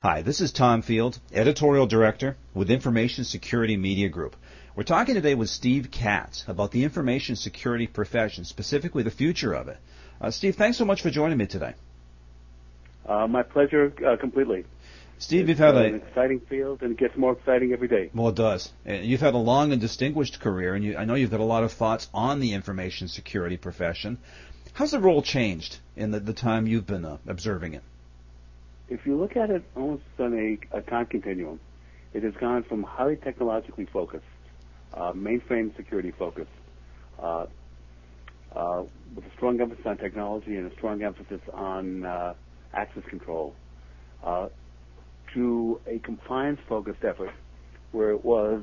Hi, this is Tom Field, Editorial Director with Information Security Media Group. We're talking today with Steve Katz about the information security profession, specifically the future of it. Uh, Steve, thanks so much for joining me today. Uh, my pleasure, uh, completely. Steve, it's, you've had uh, a, an exciting field, and it gets more exciting every day. Well, it does. Uh, You've had a long and distinguished career, and you, I know you've got a lot of thoughts on the information security profession. How's the role changed in the, the time you've been uh, observing it? If you look at it almost on a, a time continuum, it has gone from highly technologically focused, uh, mainframe security focused, uh, uh, with a strong emphasis on technology and a strong emphasis on uh, access control, uh, to a compliance-focused effort where it was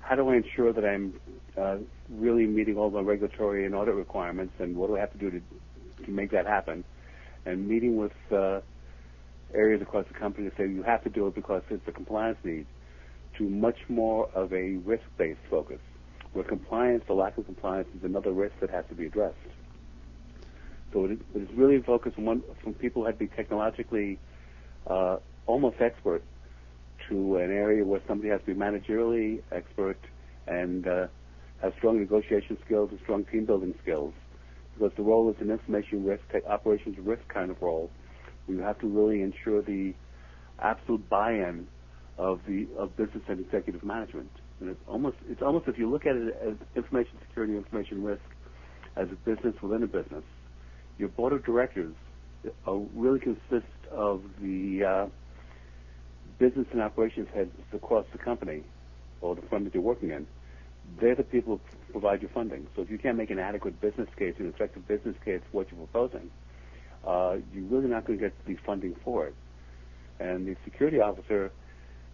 how do I ensure that I'm uh, really meeting all the regulatory and audit requirements, and what do I have to do to, to make that happen? And meeting with areas across the company to say you have to do it because it's a compliance need, to much more of a risk-based focus, where compliance, the lack of compliance, is another risk that has to be addressed. So it is, it is really focused on one, from people who had to be technologically uh, almost expert to an area where somebody has to be managerially expert and uh, have strong negotiation skills and strong team building skills. Because the role is an information risk, operations risk kind of role. We have to really ensure the absolute buy-in of the of business and executive management. And it's almost it's almost if you look at it as information security, information risk, as a business within a business, your board of directors uh, really consists of the uh, business and operations heads across the company or the firm that you're working in. They're the people who provide your funding. So if you can't make an adequate business case, an effective business case for what you're proposing, uh, you're really not going to get the funding for it. And the security officer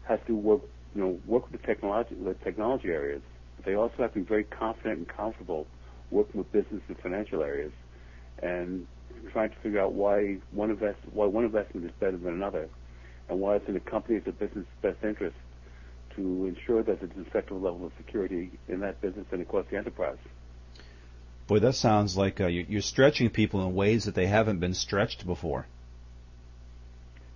has to work, you know, work with the technology, the technology areas. But they also have to be very confident and comfortable working with business and financial areas, and trying to figure out why one invest, why one investment is better than another, and why it's in the company's or business best interest to ensure that there's an effective level of security in that business and across the enterprise. Boy, that sounds like uh, you- you're stretching people in ways that they haven't been stretched before.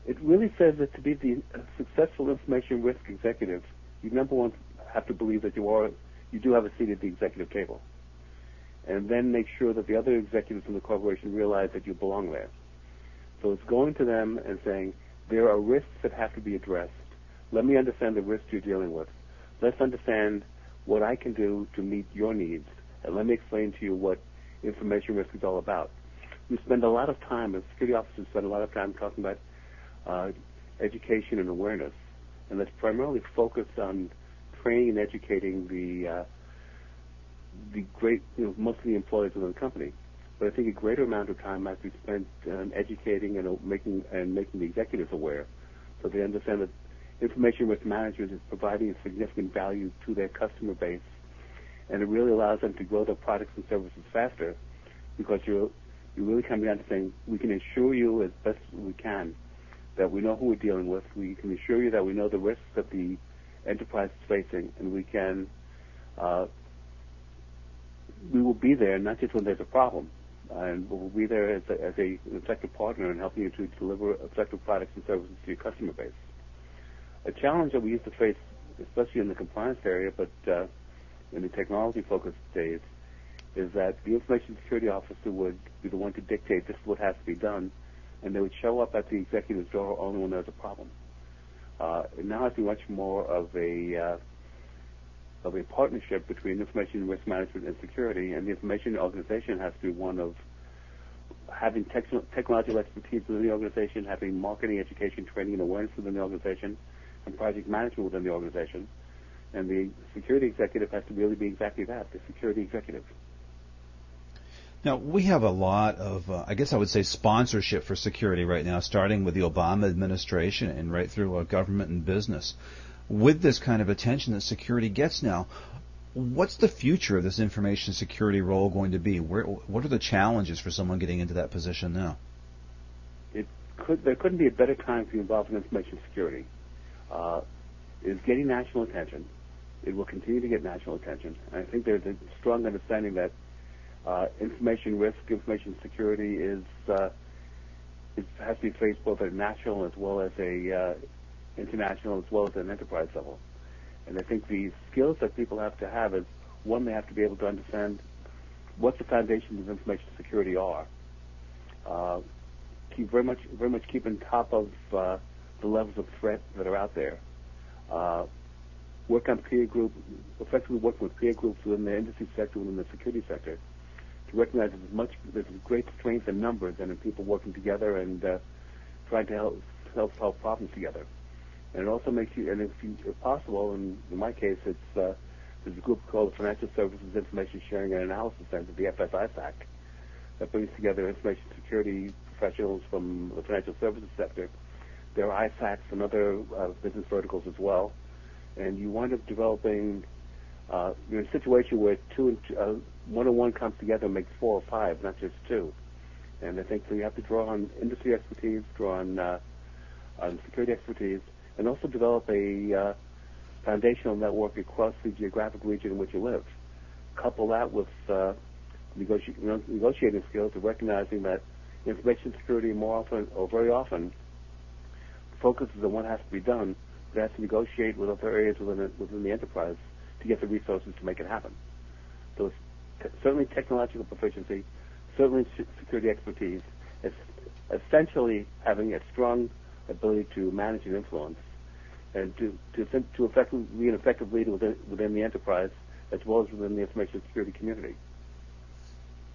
It really says that to be the uh, successful information risk executive, you number one have to believe that you are you do have a seat at the executive table, and then make sure that the other executives in the corporation realize that you belong there. So it's going to them and saying there are risks that have to be addressed. Let me understand the risks you're dealing with. Let's understand what I can do to meet your needs, and let me explain to you what information risk is all about. We spend a lot of time, as security officers spend a lot of time talking about uh, education and awareness, and that's primarily focused on training and educating the uh, the great, you know, most of the employees within the company. But I think a greater amount of time to be spent on educating and uh, making and making the executives aware, so they understand that information risk management is providing a significant value to their customer base, and it really allows them to grow their products and services faster, because you're you're really coming down to saying we can assure you as best we can that we know who we're dealing with. We can assure you that we know the risks that the enterprise is facing, and we can uh, we will be there not just when there's a problem, and we'll be there as, a, as a, an effective partner in helping you to deliver effective products and services to your customer base. A challenge that we used to face, especially in the compliance area, but uh, in the technology-focused days, is that the information security officer would be the one to dictate this is what has to be done, and they would show up at the executive's door only when there's a problem. Uh, now be much more of a uh, of a partnership between information risk management and security, and the information organization has to be one of having tech- technological expertise within the organization, having marketing, education, training, and awareness within the organization, and project management within the organization. And the security executive has to really be exactly that, the security executive. Now, we have a lot of, uh, I guess I would say, sponsorship for security right now, starting with the Obama administration and right through uh, government and business. With this kind of attention that security gets now, what's the future of this information security role going to be? Where, what are the challenges for someone getting into that position now? It could there couldn't be a better time to be involved in information security. Uh, is getting national attention. It will continue to get national attention. And I think there's a strong understanding that uh, information risk, information security is uh, has to be faced both at a national as well as a uh, international as well as an enterprise level. And I think the skills that people have to have is one, they have to be able to understand what the foundations of information security are. Uh, keep very much very much keep on top of uh, the levels of threat that are out there. Uh, work on peer group, effectively work with peer groups within the industry sector, within the security sector, to recognize there's much there's great strength in numbers and in people working together and uh, trying to help help solve problems together. And it also makes you, and if, you, if possible, and in my case, it's uh, there's a group called the Financial Services Information Sharing and Analysis Center, the FSISAC, that brings together information security professionals from the financial services sector. There are ISACs and other uh, business verticals as well, and you wind up developing. Uh, you're in a situation where two and two, uh, one and one comes together and makes four or five, not just two. And I think so you have to draw on industry expertise, draw on, uh, on security expertise, and also develop a uh, foundational network across the geographic region in which you live. Couple that with uh, negoti- negotiating skills of recognizing that information security more often, or very often, focuses on what has to be done, but has to negotiate with other areas within the, within the enterprise to get the resources to make it happen. So it's t- certainly technological proficiency, certainly security expertise, it's essentially having a strong ability to manage and influence, and to to, to effectively be an effective leader within, within the enterprise as well as within the information security community.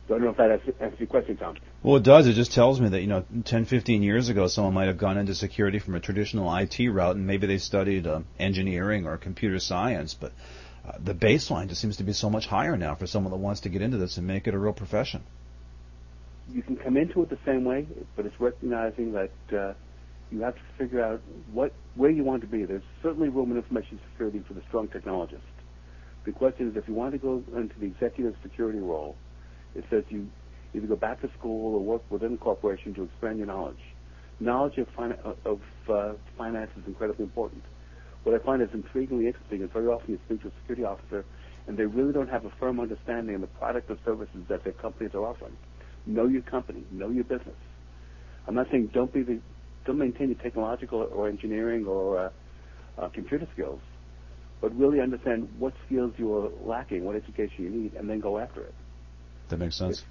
So I don't know if that answers your question, Tom. Well, it does. It just tells me that, you know, 10, 15 years ago, someone might have gone into security from a traditional IT route, and maybe they studied uh, engineering or computer science, but uh, the baseline just seems to be so much higher now for someone that wants to get into this and make it a real profession. You can come into it the same way, but it's recognizing that uh, you have to figure out what where you want to be. There's certainly room in information security for the strong technologist. The question is, if you want to go into the executive security role, it says you either go back to school or work within a corporation to expand your knowledge. Knowledge of, fin- of uh, finance is incredibly important. What I find is intriguingly interesting is very often you speak to a security officer and they really don't have a firm understanding of the product or services that their companies are offering. Know your company, know your business. I'm not saying don't be the don't maintain your technological or engineering or uh, uh, computer skills, but really understand what skills you are lacking, what education you need, and then go after it. That makes sense.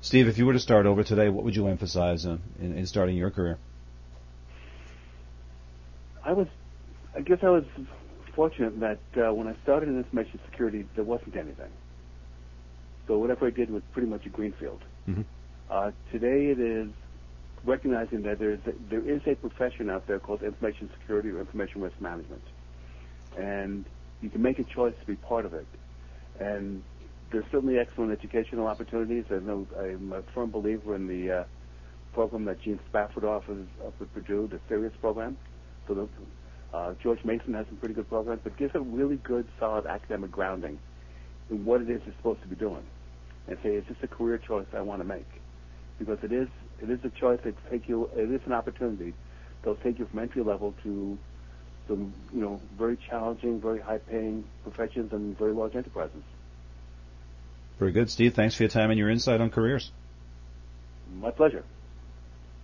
Steve, if you were to start over today, what would you emphasize in, in, in starting your career? I was, I guess I was fortunate that uh, when I started in information security, there wasn't anything. So whatever I did was pretty much a greenfield. Mm-hmm. Uh, today it is recognizing that there is a, there is a profession out there called information security or information risk management, and you can make a choice to be part of it. And there's certainly excellent educational opportunities. I know I'm a firm believer in the uh, program that Gene Spafford offers up at Purdue, the CERIAS program. So the, uh, George Mason has some pretty good programs, but gives a really good, solid academic grounding in what it is you're supposed to be doing, and say, is this a career choice I want to make? Because it is it is a choice that take you. It is an opportunity. They'll take you from entry level to some, you know, very challenging, very high-paying professions and very large enterprises. Very good, Steve. Thanks for your time and your insight on careers. My pleasure.